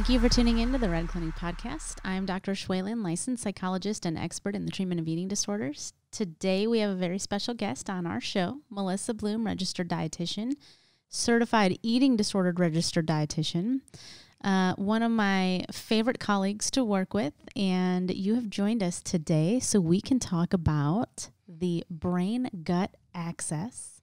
Thank you for tuning in to the Red Clinic podcast. I'm Dr. Schwalen, licensed psychologist and expert in the treatment of eating disorders. Today, we have a very special guest on our show, Melissa Bloom, registered dietitian, certified eating disordered registered dietitian, uh, one of my favorite colleagues to work with. And you have joined us today so we can talk about the brain gut axis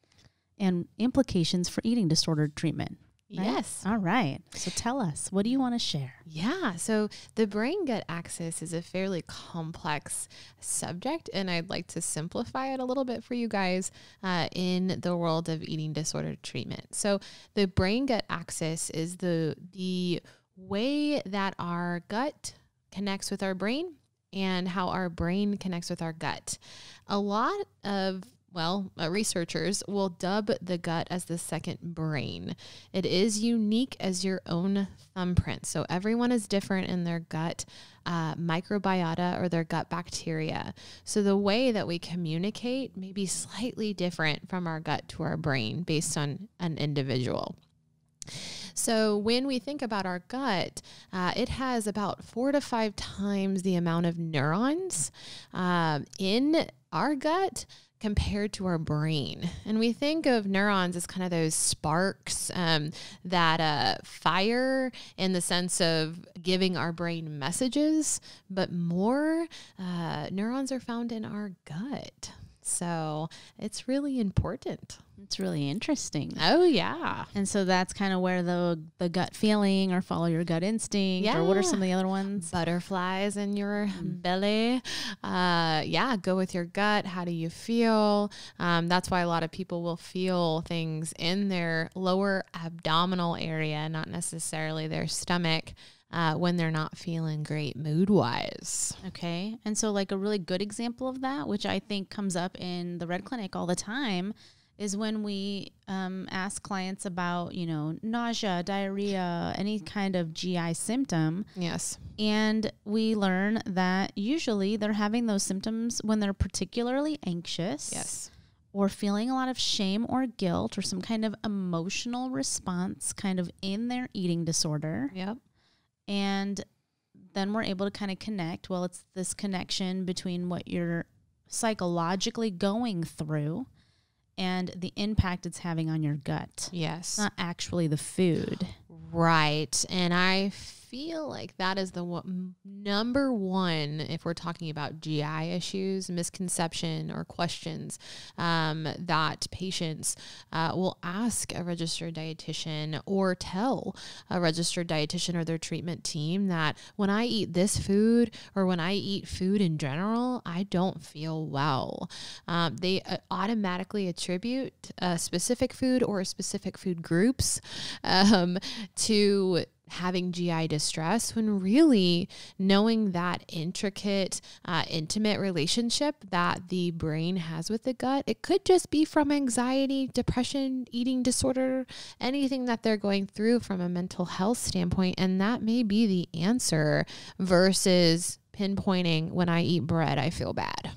and implications for eating disorder treatment. Right? Yes. All right. So tell us, what do you want to share? Yeah. So the brain gut axis is a fairly complex subject, and I'd like to simplify it a little bit for you guys uh, in the world of eating disorder treatment. So the brain gut axis is the the way that our gut connects with our brain and how our brain connects with our gut. A lot of well, uh, researchers will dub the gut as the second brain. It is unique as your own thumbprint. So everyone is different in their gut uh, microbiota or their gut bacteria. So the way that we communicate may be slightly different from our gut to our brain based on an individual. So, when we think about our gut, uh, it has about four to five times the amount of neurons uh, in our gut compared to our brain. And we think of neurons as kind of those sparks um, that uh, fire in the sense of giving our brain messages, but more uh, neurons are found in our gut. So it's really important. It's really interesting. Oh yeah. And so that's kind of where the the gut feeling or follow your gut instinct or what are some of the other ones? Butterflies in your mm. belly. Uh, yeah, go with your gut. How do you feel? Um, that's why a lot of people will feel things in their lower abdominal area, not necessarily their stomach uh, when they're not feeling great mood wise. Okay. And so, like, a really good example of that, which I think comes up in the Red Clinic all the time, is when we um, ask clients about, you know, nausea, diarrhea, any kind of GI symptom. Yes. And we learn that usually they're having those symptoms when they're particularly anxious. Yes. Or feeling a lot of shame or guilt or some kind of emotional response kind of in their eating disorder. Yep. And then we're able to kind of connect. Well, it's this connection between what you're psychologically going through and the impact it's having on your gut. Yes. Not actually the food. Right. And I feel like that is the one, number one, if we're talking about GI issues, misconception, or questions um, that patients uh, will ask a registered dietitian or tell a registered dietitian or their treatment team that when I eat this food or when I eat food in general, I don't feel well. Um, they uh, automatically attribute a specific food or specific food groups um, to having GI distress when really knowing that intricate, uh, intimate relationship that the brain has with the gut, it could just be from anxiety, depression, eating disorder, anything that they're going through from a mental health standpoint. And that may be the answer versus pinpointing when I eat bread, I feel bad.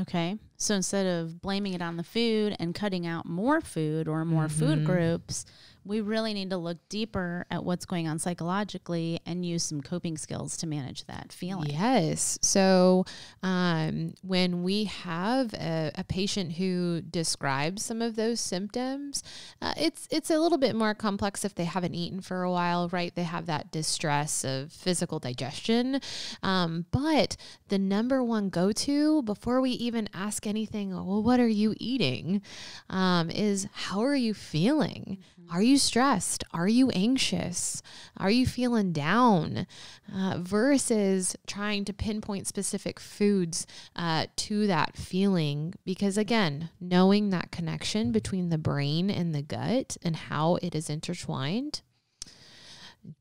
Okay. So instead of blaming it on the food and cutting out more food or more mm-hmm. food groups, we really need to look deeper at what's going on psychologically and use some coping skills to manage that feeling. Yes. So um, when we have a, a, patient who describes some of those symptoms, uh, it's it's a little bit more complex if they haven't eaten for a while, right? They have that distress of physical digestion. Um, but the number one go to before we even ask anything, well, what are you eating? Um, is how are you feeling? Are you stressed? Are you anxious? Are you feeling down? Uh, versus trying to pinpoint specific foods uh, to that feeling. Because again, knowing that connection between the brain and the gut and how it is intertwined.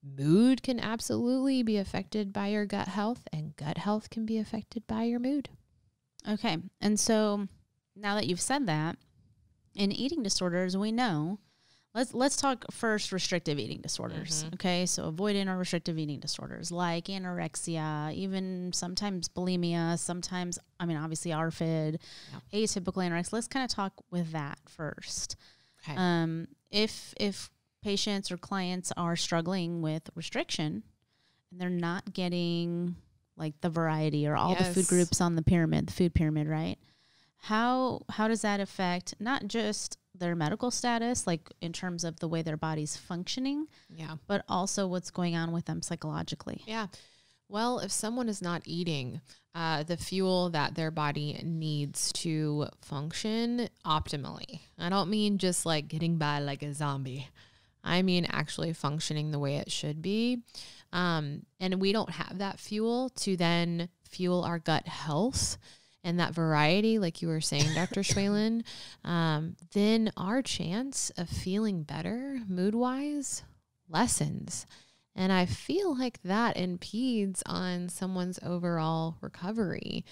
Mood can absolutely be affected by your gut health, and gut health can be affected by your mood. Okay. And so now that you've said that, in eating disorders, we know Let's let's talk first restrictive eating disorders. Mm-hmm. Okay, so avoidant or restrictive eating disorders like anorexia, even sometimes bulimia, sometimes I mean obviously ARFID, yeah. atypical anorexia. Let's kind of talk with that first. Okay. Um, if if patients or clients are struggling with restriction, and they're not getting like the variety or all the food groups on the pyramid, the food pyramid, right? How how does that affect not just their medical status, like in terms of the way their body's functioning, Yeah. but also what's going on with them psychologically? Yeah. Well, if someone is not eating uh, the fuel that their body needs to function optimally, I don't mean just like getting by like a zombie. I mean actually functioning the way it should be. Um, and we don't have that fuel to then fuel our gut health and that variety, like you were saying, Dr. Schwalen, um, then our chance of feeling better mood wise lessens. And I feel like that impedes on someone's overall recovery.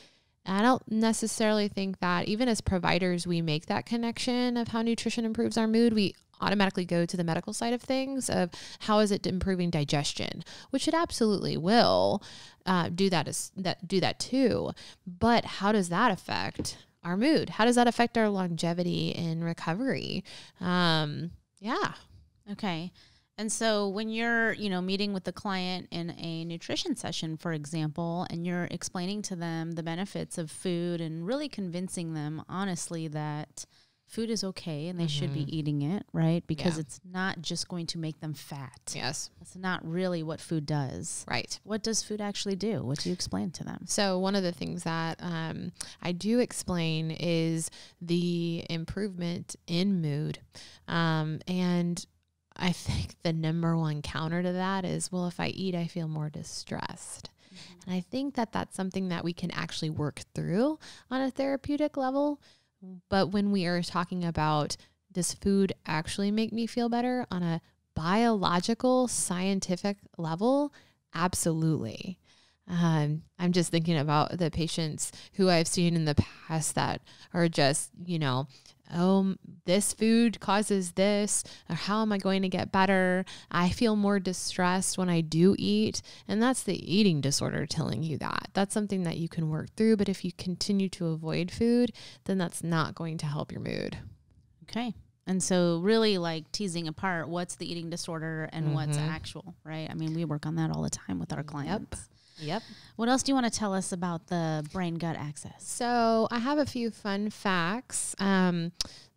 I don't necessarily think that even as providers, we make that connection of how nutrition improves our mood. We automatically go to the medical side of things of how is it improving digestion, which it absolutely will uh, do that do that too. But how does that affect our mood? How does that affect our longevity in recovery? Um, yeah, Okay. And so when you're, you know, meeting with the client in a nutrition session, for example, and you're explaining to them the benefits of food and really convincing them honestly that food is okay and they should be eating it, right? Because Yeah. it's not just going to make them fat. yes, That's not really what food does. right. What does food actually do? What do you explain to them? So, one of the things that um, I do explain is the improvement in mood. Um, and I think the number one counter to that is well, if I eat, I feel more distressed. And I think that that's something that we can actually work through on a therapeutic level. But when we are talking about does food actually make me feel better on a biological, scientific level? Absolutely. Um, I'm just thinking about the patients who I've seen in the past that are just, you know, oh, this food causes this, or how am I going to get better? I feel more distressed when I do eat. And that's the eating disorder telling you that. That's something that you can work through. But if you continue to avoid food, then that's not going to help your mood. Okay. And so, really, like teasing apart what's the eating disorder and what's Mhm. actual, right? I mean, we work on that all the time with our clients. Yep. What else do you want to tell us about the brain gut axis? So I have a few fun facts. Um,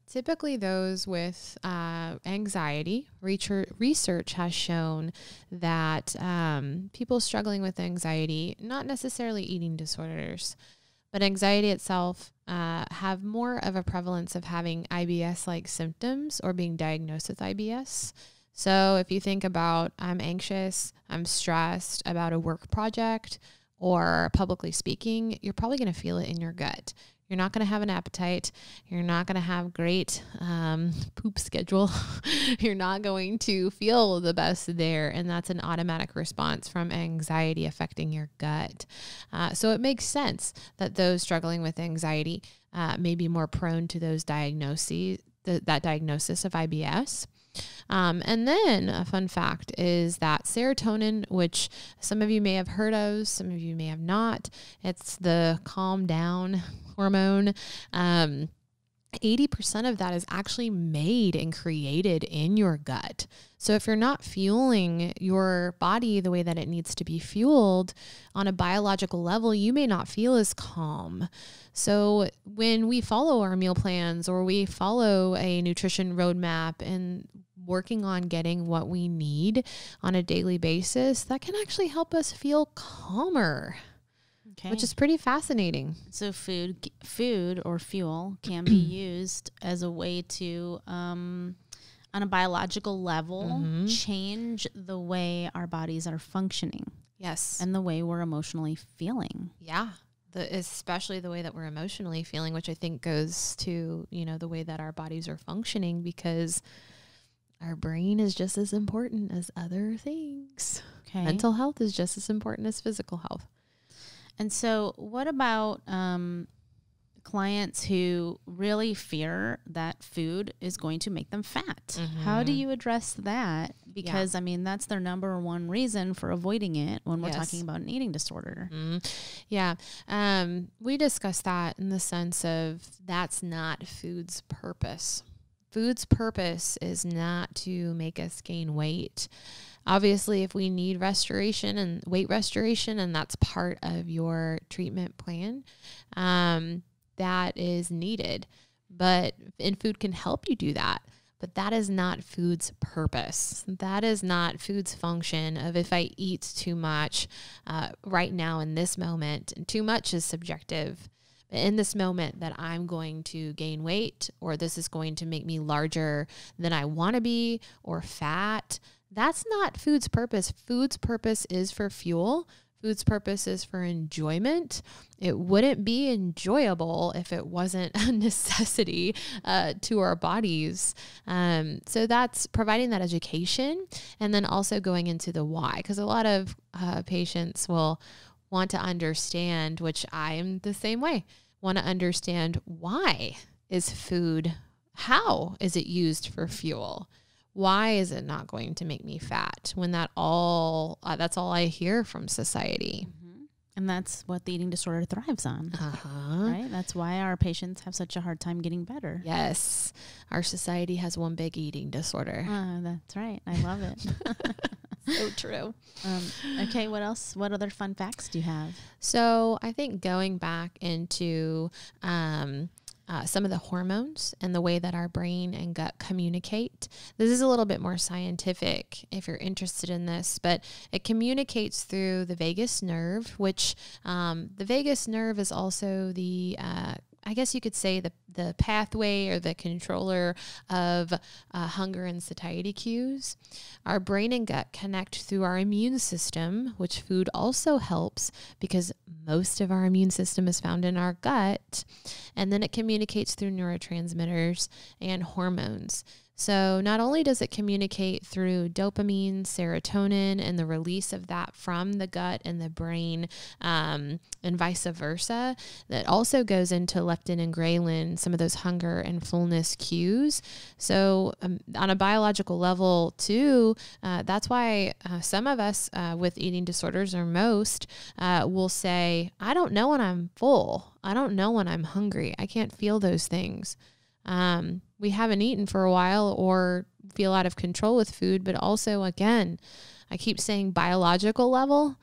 typically, those with uh, anxiety, research, research has shown that um, people struggling with anxiety, not necessarily eating disorders, but anxiety itself, uh, have more of a prevalence of having IBS like symptoms or being diagnosed with IBS. So if you think about I'm anxious, I'm stressed about a work project or publicly speaking, you're probably going to feel it in your gut. You're not going to have an appetite. You're not going to have great um, poop schedule. you're not going to feel the best there. And that's an automatic response from anxiety affecting your gut. Uh, so it makes sense that those struggling with anxiety uh, may be more prone to those diagnoses, th- that diagnosis of IBS. Um, and then a fun fact is that serotonin, which some of you may have heard of, some of you may have not, it's the calm down hormone. Um, 80% of that is actually made and created in your gut. So if you're not fueling your body the way that it needs to be fueled on a biological level, you may not feel as calm. So when we follow our meal plans or we follow a nutrition roadmap and working on getting what we need on a daily basis, that can actually help us feel calmer, Okay. which is pretty fascinating. so food, food or fuel can be used as a way to, um, on a biological level, Mhm. change the way our bodies are functioning Yes. and the way we're emotionally feeling. Yeah. The, especially the way that we're emotionally feeling, which I think goes to, you know, the way that our bodies are functioning because our brain is just as important as other things. Okay. Mental health is just as important as physical health. And so, what about um, clients who really fear that food is going to make them fat? How do Mhm. you address that? Because, I mean, that's their number one reason for avoiding it when we're Yes. talking about an eating disorder. Mhm. Yeah. Um, we discussed that in the sense of that's not food's purpose. Food's purpose is not to make us gain weight. Obviously, if we need restoration and weight restoration, and that's part of your treatment plan, um, that is needed. But and food can help you do that. But that is not food's purpose. That is not food's function of if I eat too much uh, right now in this moment. Too much is subjective. In this moment, that I'm going to gain weight or this is going to make me larger than I want to be or fat. That's not food's purpose. Food's purpose is for fuel food's purpose is for enjoyment. It wouldn't be enjoyable if it wasn't a necessity uh, to our bodies. Um, so that's providing that education and then also going into the why, because a lot of uh, patients will want to understand, which I am the same way, want to understand why is food, how is it used for fuel? why is it not going to make me fat when that all uh, that's all i hear from society? Mm-hmm. and that's what the eating disorder thrives on. Uh-huh. right? That's why our patients have such a hard time getting better. Yes. Our society has one big eating disorder. Uh, that's right. I love it so true um, okay what else what other fun facts do you have so i think going back into um, uh, some of the hormones and the way that our brain and gut communicate. This is a little bit more scientific if you're interested in this, but it communicates through the vagus nerve, which um, the vagus nerve is also the uh, I guess you could say the the pathway or the controller of uh, hunger and satiety cues. Our brain and gut connect through our immune system, which food also helps because most of our immune system is found in our gut. And then it communicates through neurotransmitters and hormones. So, not only does it communicate through dopamine, serotonin, and the release of that from the gut and the brain, um, and vice versa, that also goes into leptin and ghrelin, some of those hunger and fullness cues. So, um, on a biological level, too, uh, that's why uh, some of us uh, with eating disorders, or most, uh, will say, I don't know when I'm full. I don't know when I'm hungry. I can't feel those things. Um, we haven't eaten for a while or feel out of control with food, but also, again, I keep saying biological level,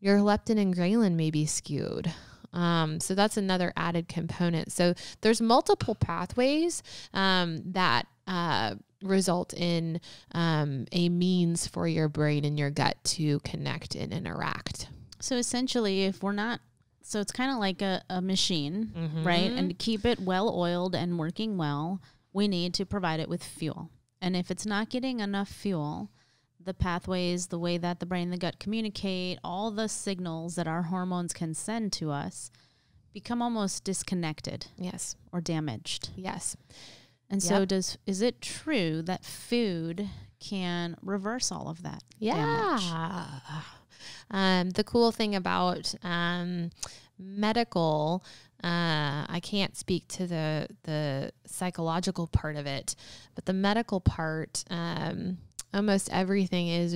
your leptin and ghrelin may be skewed. Um, so that's another added component. So there's multiple pathways um, that uh, result in um, a means for your brain and your gut to connect and interact. So essentially, if we're not so it's kind of like a, a machine, mm-hmm. right? And to keep it well oiled and working well, we need to provide it with fuel. And if it's not getting enough fuel, the pathways, the way that the brain and the gut communicate, all the signals that our hormones can send to us become almost disconnected. Yes. Or damaged. Yes. And yep. so does is it true that food can reverse all of that? Yeah. Damage? Um, the cool thing about um, medical, uh, I can't speak to the the psychological part of it, but the medical part, um, almost everything is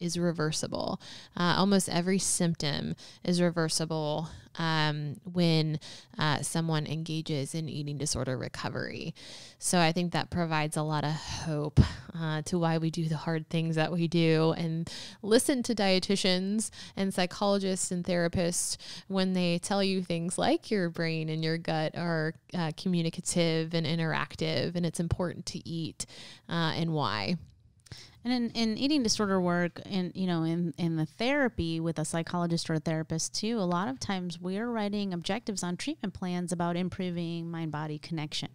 is reversible. Uh, almost every symptom is reversible um, when uh, someone engages in eating disorder recovery. So I think that provides a lot of hope uh, to why we do the hard things that we do and listen to dietitians and psychologists and therapists when they tell you things like your brain and your gut are uh, communicative and interactive and it's important to eat uh, and why. And in, in eating disorder work and you know in, in the therapy with a psychologist or a therapist too, a lot of times we're writing objectives on treatment plans about improving mind body connection.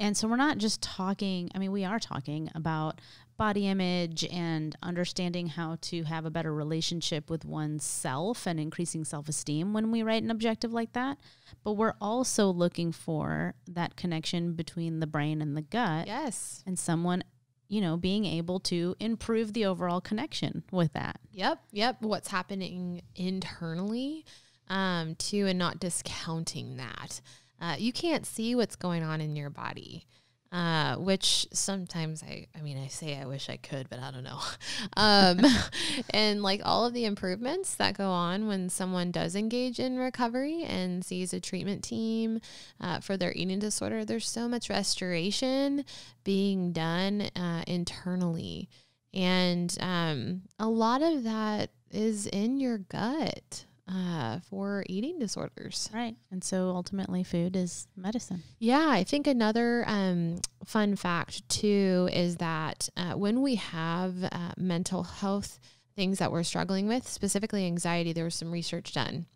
And so we're not just talking, I mean, we are talking about body image and understanding how to have a better relationship with oneself and increasing self esteem when we write an objective like that. But we're also looking for that connection between the brain and the gut. Yes. And someone you know, being able to improve the overall connection with that. Yep. Yep. What's happening internally, um, too, and not discounting that. Uh, you can't see what's going on in your body uh, which sometimes I, I mean, I say I wish I could, but I don't know. Um, and like all of the improvements that go on when someone does engage in recovery and sees a treatment team uh, for their eating disorder, there's so much restoration being done uh, internally And um, a lot of that is in your gut uh, for eating disorders. Right. And so ultimately, food is medicine. Yeah, I think another um, fun fact too is that uh, when we have uh, mental health things that we're struggling with, specifically anxiety, there was some research done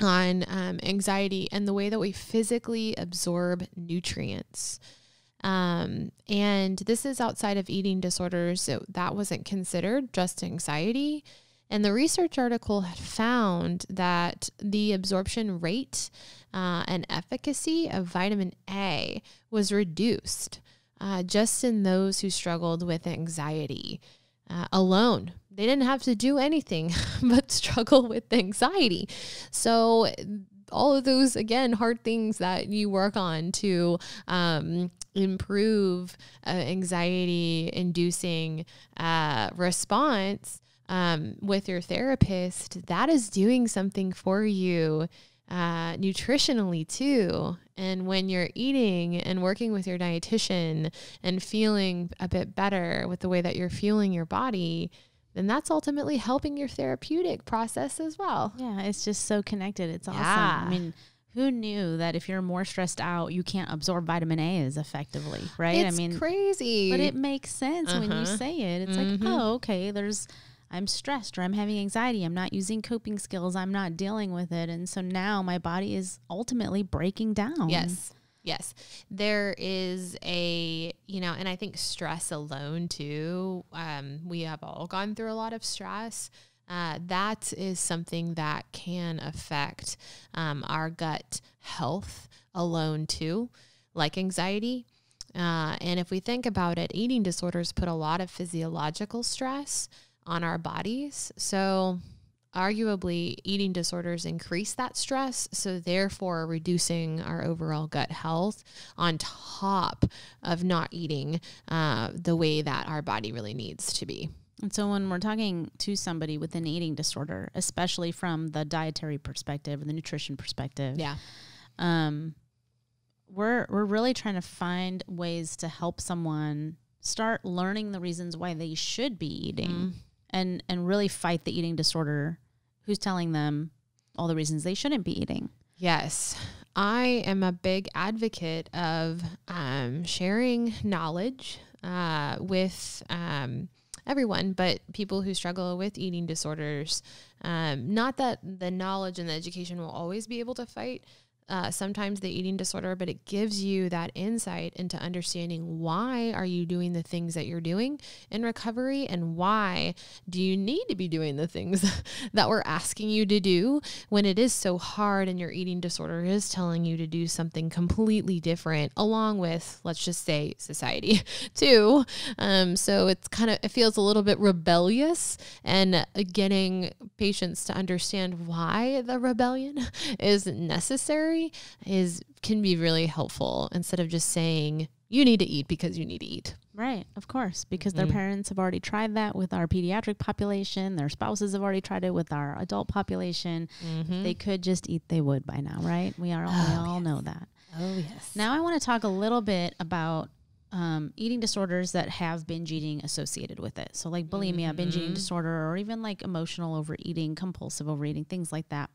on um, anxiety and the way that we physically absorb nutrients. Um, and this is outside of eating disorders. So that wasn't considered just anxiety. And the research article had found that the absorption rate uh, and efficacy of vitamin A was reduced uh, just in those who struggled with anxiety uh, alone. They didn't have to do anything but struggle with anxiety. So, all of those, again, hard things that you work on to um, improve uh, anxiety inducing uh, response um, with your therapist, that is doing something for you uh, nutritionally too. And when you're eating and working with your dietitian and feeling a bit better with the way that you're fueling your body, then that's ultimately helping your therapeutic process as well. Yeah, it's just so connected. It's awesome. Yeah. I mean, who knew that if you're more stressed out, you can't absorb vitamin A as effectively, right? It's I mean, crazy. but it makes sense when you Uh-huh. say it. It's Mhm. like, oh, okay, there's I'm stressed or I'm having anxiety. I'm not using coping skills. I'm not dealing with it. And so now my body is ultimately breaking down. Yes. Yes. There is a, you know, and I think stress alone too. Um, we have all gone through a lot of stress. Uh, that is something that can affect um, our gut health alone too, like anxiety. Uh, and if we think about it, eating disorders put a lot of physiological stress on our bodies. So, arguably, eating disorders increase that stress. So, therefore, reducing our overall gut health on top of not eating uh, the way that our body really needs to be. And so when we're talking to somebody with an eating disorder, especially from the dietary perspective or the nutrition perspective, Yeah. um, we're we're really trying to find ways to help someone start learning the reasons why they should be eating Mm. And and really fight the eating disorder who's telling them all the reasons they shouldn't be eating. Yes. I am a big advocate of um, sharing knowledge uh, with um, everyone, but people who struggle with eating disorders. Um, not that the knowledge and the education will always be able to fight. Uh, sometimes the eating disorder, but it gives you that insight into understanding why are you doing the things that you're doing in recovery and why do you need to be doing the things that we're asking you to do when it is so hard and your eating disorder is telling you to do something completely different along with let's just say society too. Um, so it's kind of it feels a little bit rebellious and getting patients to understand why the rebellion is necessary is can be really helpful instead of just saying you need to eat because you need to eat Right, of course, because their Mhm. parents have already tried that with our pediatric population, their spouses have already tried it with our adult population. If they could just eat, they would by now, right? We are all, we Oh, all know that. oh yes Now I want to talk a little bit about um, eating disorders that have binge eating associated with it. So like bulimia, binge eating Mhm. disorder, or even like emotional overeating, compulsive overeating, things like that.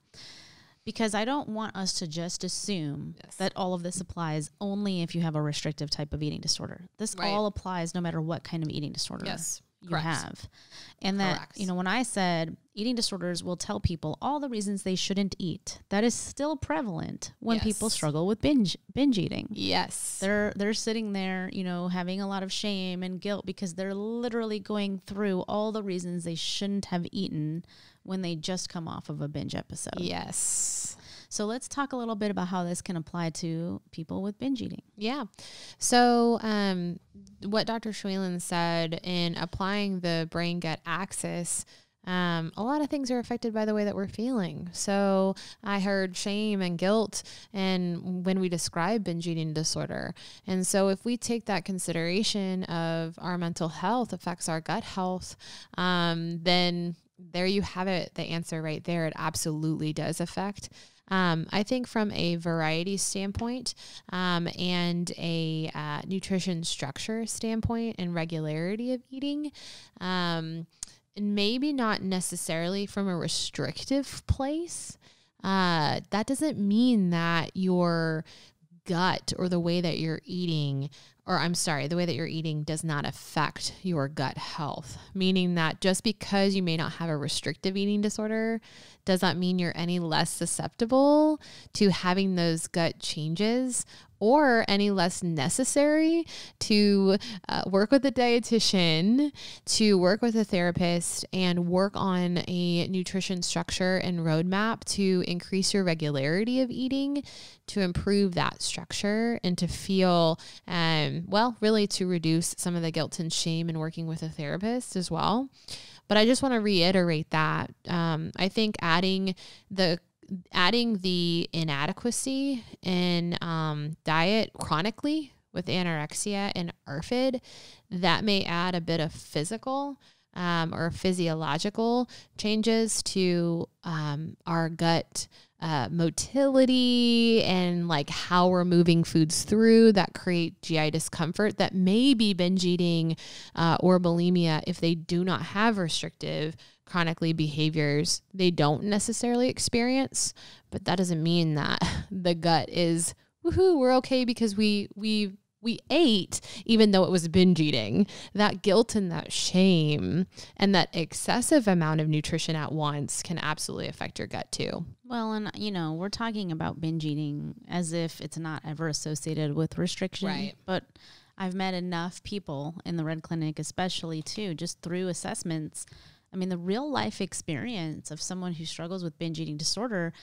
Because I don't want us to just assume Yes. that all of this applies only if you have a restrictive type of eating disorder. This Right. all applies no matter what kind of eating disorder yes you correct. have. And that, Correct. you know, when I said eating disorders will tell people all the reasons they shouldn't eat, that is still prevalent when people struggle with binge binge eating. yes They're they're sitting there, you know, having a lot of shame and guilt because they're literally going through all the reasons they shouldn't have eaten when they just come off of a binge episode. yes So let's talk a little bit about how this can apply to people with binge eating. Yeah. So, um, what Dr. Schwalen said in applying the brain gut axis, um, a lot of things are affected by the way that we're feeling. So, I heard shame and guilt, and when we describe binge eating disorder, and so if we take that consideration of our mental health affects our gut health, um, then there you have it, the answer right there. It absolutely does affect Um, I think from a variety standpoint um, and a uh, nutrition structure standpoint and regularity of eating, um, and maybe not necessarily from a restrictive place. Uh, that doesn't mean that your gut or the way that you're eating or I'm sorry, the way that you're eating does not affect your gut health. Meaning that just because you may not have a restrictive eating disorder does not mean you're any less susceptible to having those gut changes or any less necessary to uh, work with a dietitian, to work with a therapist, and work on a nutrition structure and roadmap to increase your regularity of eating, to improve that structure, and to feel, um, well, really to reduce some of the guilt and shame in working with a therapist as well. But I just want to reiterate that um, I think adding the adding the inadequacy in um, diet chronically with anorexia and ARFID, that may add a bit of physical um, or physiological changes to um, our gut uh, motility and like how we're moving foods through that create GI discomfort that may be binge eating uh, or bulimia if they do not have restrictive chronically behaviors they don't necessarily experience but that doesn't mean that the gut is woohoo we're okay because we we we ate even though it was binge eating that guilt and that shame and that excessive amount of nutrition at once can absolutely affect your gut too Well, and you know, we're talking about binge eating as if it's not ever associated with restriction. Right. But I've met enough people in the Red Clinic, especially too, just through assessments. I mean, the real life experience of someone who struggles with binge eating disorder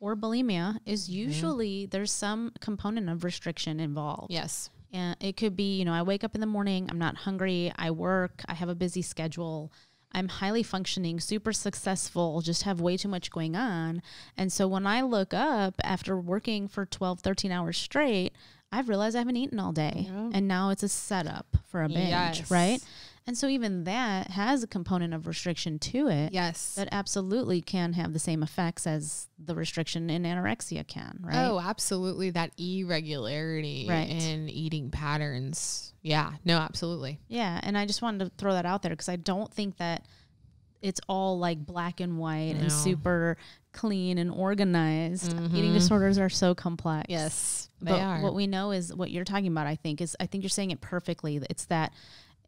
or bulimia is Mm-hmm. usually there's some component of restriction involved. yes And it could be, you know, I wake up in the morning, I'm not hungry, I work, I have a busy schedule. I'm highly functioning, super successful, just have way too much going on. And so when I look up after working for 12, 13 hours straight, I've realized I haven't eaten all day. Yeah. And now it's a setup for a binge, Yes. right? And so even that has a component of restriction to it yes that absolutely can have the same effects as the restriction in anorexia can, right? Oh, absolutely. That irregularity Right. in eating patterns. Yeah, no, absolutely. Yeah, and I just wanted to throw that out there because I don't think that it's all like black and white No. and super clean and organized. Eating Mhm. disorders are so complex. Yes, they but are. what we know is what you're talking about. I think is I think you're saying it perfectly. It's that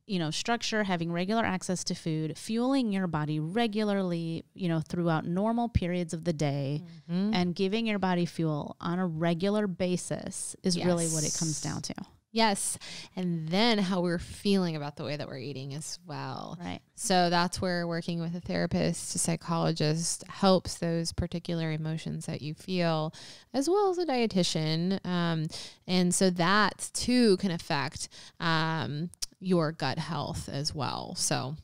you know structure, having regular access to food, fueling your body regularly, you know, throughout normal periods of the day, Mhm. and giving your body fuel on a regular basis is really what it comes down to. Yes. And then how we're feeling about the way that we're eating as well. Right. So that's where working with a therapist, a psychologist helps those particular emotions that you feel, as well as a dietitian. Um, and so that too can affect um, your gut health as well. So,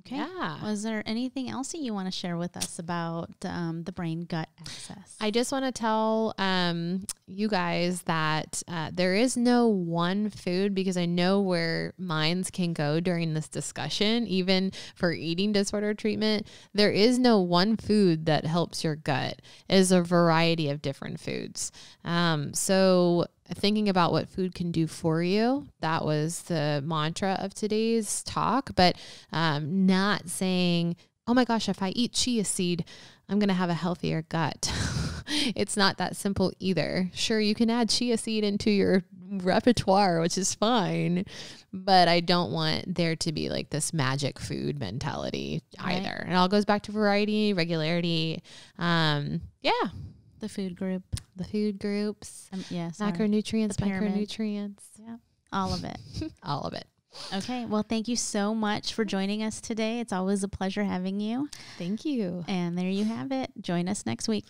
Okay. yeah. Was there anything else that you want to share with us about um, the brain gut axis? I just want to tell um, you guys that uh, there is no one food because I know where minds can go during this discussion, even for eating disorder treatment. There is no one food that helps your gut. It is a variety of different foods. Um, so thinking about what food can do for you that was the mantra of today's talk but um, not saying oh my gosh if i eat chia seed i'm going to have a healthier gut it's not that simple either sure you can add chia seed into your repertoire which is fine but i don't want there to be like this magic food mentality Right. either it all goes back to variety regularity um yeah the food group. the food groups Um, yes. Yeah, macronutrients The pyramid. micronutrients all of it. all of it Okay. Well, thank you so much for joining us today. It's always a pleasure having you. thank you And there you have it. Join us next week.